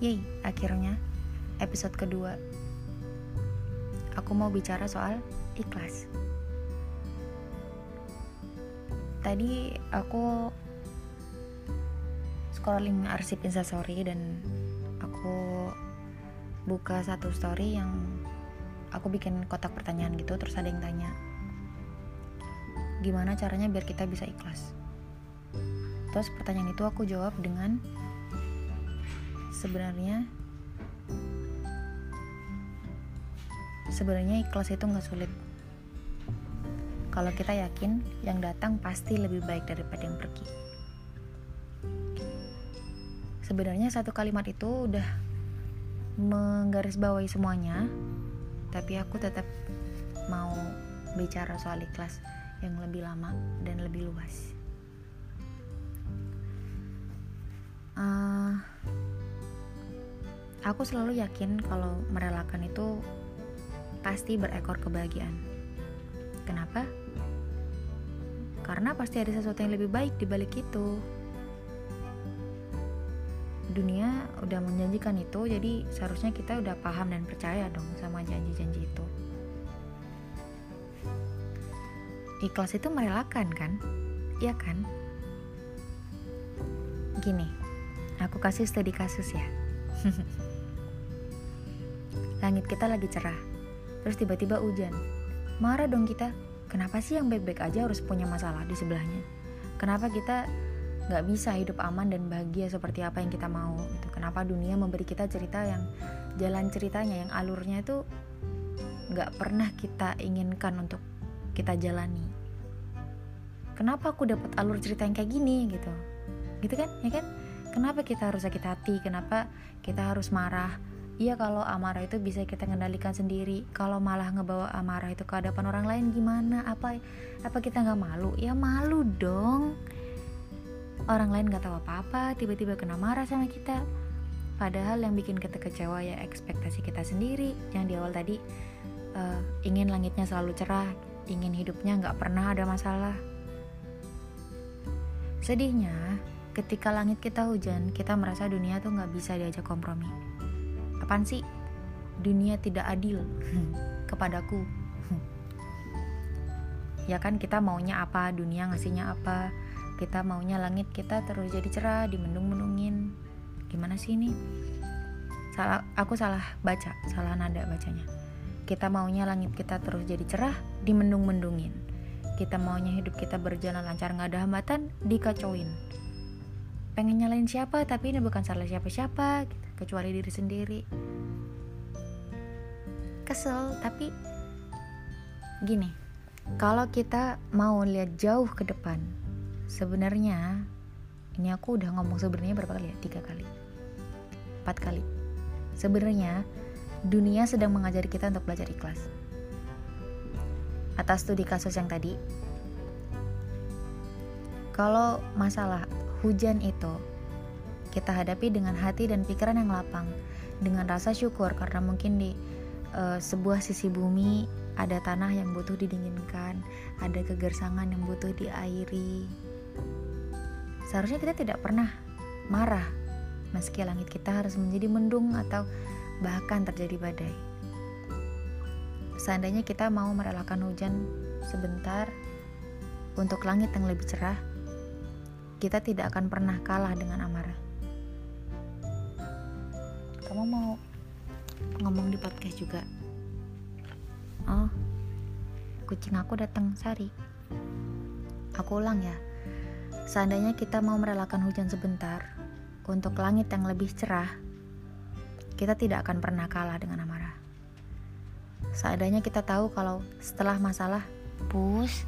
Yeay, akhirnya episode kedua. Aku mau bicara soal ikhlas. Tadi aku scrolling arsip instastory dan aku buka satu story yang aku bikin kotak pertanyaan gitu terus ada yang tanya gimana caranya biar kita bisa ikhlas terus pertanyaan itu aku jawab dengan sebenarnya sebenarnya ikhlas itu nggak sulit. Kalau kita yakin yang datang pasti lebih baik daripada yang pergi. Sebenarnya satu kalimat itu udah menggarisbawahi semuanya tapi aku tetap mau bicara soal ikhlas yang lebih lama dan lebih luas. Uh, Aku selalu yakin kalau merelakan itu pasti berekor kebahagiaan. Kenapa? Karena pasti ada sesuatu yang lebih baik di balik itu. Dunia udah menjanjikan itu, jadi seharusnya kita udah paham dan percaya dong sama janji-janji itu. Ikhlas itu merelakan kan? Iya kan? Gini, aku kasih studi kasus ya. Langit kita lagi cerah, terus tiba-tiba hujan. Marah dong kita, kenapa sih yang baik-baik aja harus punya masalah di sebelahnya? Kenapa kita nggak bisa hidup aman dan bahagia seperti apa yang kita mau? Gitu. Kenapa dunia memberi kita cerita yang jalan ceritanya, yang alurnya itu nggak pernah kita inginkan untuk kita jalani? Kenapa aku dapat alur cerita yang kayak gini gitu? Gitu kan? Ya kan? Kenapa kita harus sakit hati? Kenapa kita harus marah? Iya kalau amarah itu bisa kita kendalikan sendiri. Kalau malah ngebawa amarah itu ke hadapan orang lain gimana? Apa apa kita nggak malu? Ya malu dong. Orang lain nggak tahu apa-apa, tiba-tiba kena marah sama kita. Padahal yang bikin kita kecewa ya ekspektasi kita sendiri. Yang di awal tadi uh, ingin langitnya selalu cerah, ingin hidupnya nggak pernah ada masalah. Sedihnya, ketika langit kita hujan, kita merasa dunia tuh nggak bisa diajak kompromi Kapan sih dunia tidak adil kepadaku? ya kan kita maunya apa, dunia ngasihnya apa, kita maunya langit kita terus jadi cerah, dimendung-mendungin. Gimana sih ini? Salah, aku salah baca, salah nada bacanya. Kita maunya langit kita terus jadi cerah, dimendung-mendungin. Kita maunya hidup kita berjalan lancar nggak ada hambatan, dikacauin. Pengen nyalain siapa, tapi ini bukan salah siapa-siapa. Gitu kecuali diri sendiri. Kesel tapi gini kalau kita mau lihat jauh ke depan sebenarnya ini aku udah ngomong sebenarnya berapa kali ya? Tiga kali. Empat kali. Sebenarnya dunia sedang mengajari kita untuk belajar ikhlas. Atas studi kasus yang tadi kalau masalah hujan itu kita hadapi dengan hati dan pikiran yang lapang, dengan rasa syukur karena mungkin di uh, sebuah sisi bumi ada tanah yang butuh didinginkan, ada kegersangan yang butuh diairi. Seharusnya kita tidak pernah marah meski langit kita harus menjadi mendung atau bahkan terjadi badai. Seandainya kita mau merelakan hujan sebentar untuk langit yang lebih cerah, kita tidak akan pernah kalah dengan amarah kamu mau ngomong di podcast juga? Oh kucing aku datang Sari aku ulang ya. Seandainya kita mau merelakan hujan sebentar untuk langit yang lebih cerah kita tidak akan pernah kalah dengan amarah. Seandainya kita tahu kalau setelah masalah pus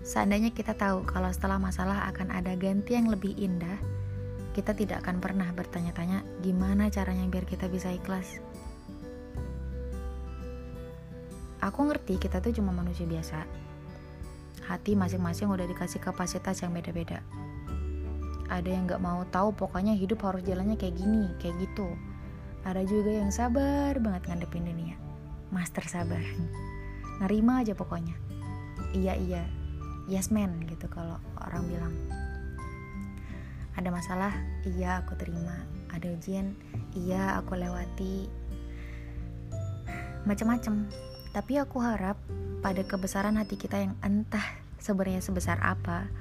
Seandainya kita tahu kalau setelah masalah akan ada ganti yang lebih indah, kita tidak akan pernah bertanya-tanya gimana caranya biar kita bisa ikhlas. Aku ngerti kita tuh cuma manusia biasa. Hati masing-masing udah dikasih kapasitas yang beda-beda. Ada yang gak mau tahu pokoknya hidup harus jalannya kayak gini, kayak gitu. Ada juga yang sabar banget ngadepin dunia. Master sabar. Nerima aja pokoknya. Iya iya, yes man gitu kalau orang bilang ada masalah iya aku terima. Ada ujian iya aku lewati. Macam-macam tapi aku harap pada kebesaran hati kita yang entah sebenarnya sebesar apa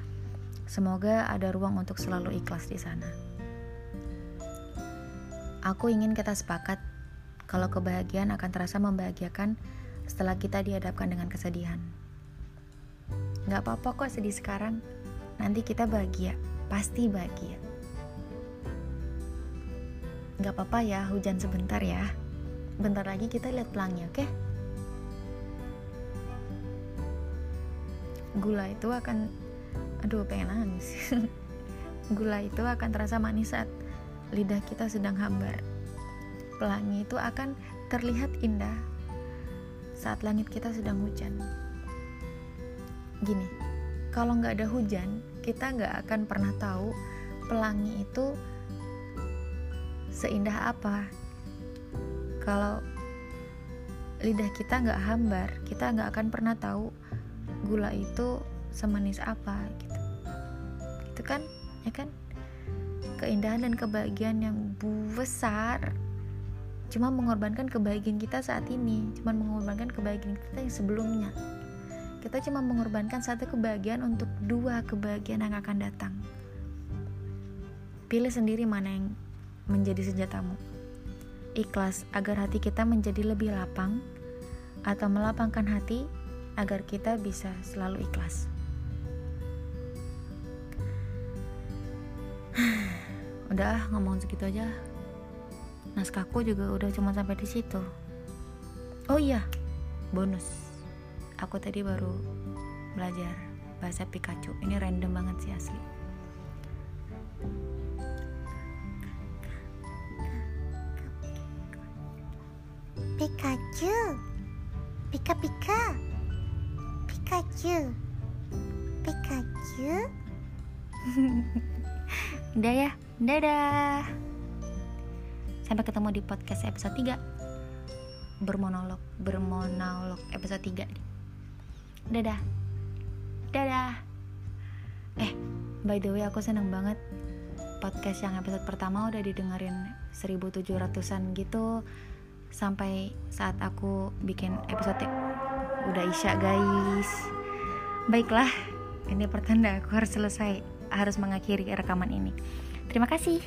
semoga ada ruang untuk selalu ikhlas di sana. Aku ingin kita sepakat kalau kebahagiaan akan terasa membahagiakan setelah kita dihadapkan dengan kesedihan. Gak apa-apa kok sedih sekarang. Nanti kita bahagia pasti bahagia. Gak apa-apa ya hujan sebentar ya. Bentar lagi kita lihat pelangi oke? Okay? gula itu akan aduh pengen nangis. Gula itu akan terasa manis saat lidah kita sedang hambar. Pelangi itu akan terlihat indah saat langit kita sedang hujan. Gini kalau nggak ada hujan kita nggak akan pernah tahu pelangi itu seindah apa. Kalau lidah kita nggak hambar kita nggak akan pernah tahu gula itu semanis apa gitu. Itu kan ya kan? Keindahan dan kebahagiaan yang besar. Cuma mengorbankan kebahagiaan kita saat ini cuma mengorbankan kebahagiaan kita yang sebelumnya kita cuma mengorbankan satu kebahagiaan untuk dua kebahagiaan yang akan datang pilih sendiri mana yang menjadi senjatamu ikhlas agar hati kita menjadi lebih lapang atau melapangkan hati agar kita bisa selalu ikhlas. udah ngomong segitu aja. Naskahku juga udah cuma sampai di situ. Oh iya, bonus. Aku tadi baru belajar bahasa Pikachu. Ini random banget sih asli. Pikachu. Pika Pika. Pikachu Pikachu Udah ya, dadah Sampai ketemu di podcast episode 3 Bermonolog, bermonolog episode 3 Dadah. Dadah. Eh, by the way aku seneng banget Podcast yang episode pertama udah didengerin 1700an gitu Sampai saat aku bikin episode udah isya guys. Baiklah ini pertanda aku harus selesai harus mengakhiri rekaman ini. Terima kasih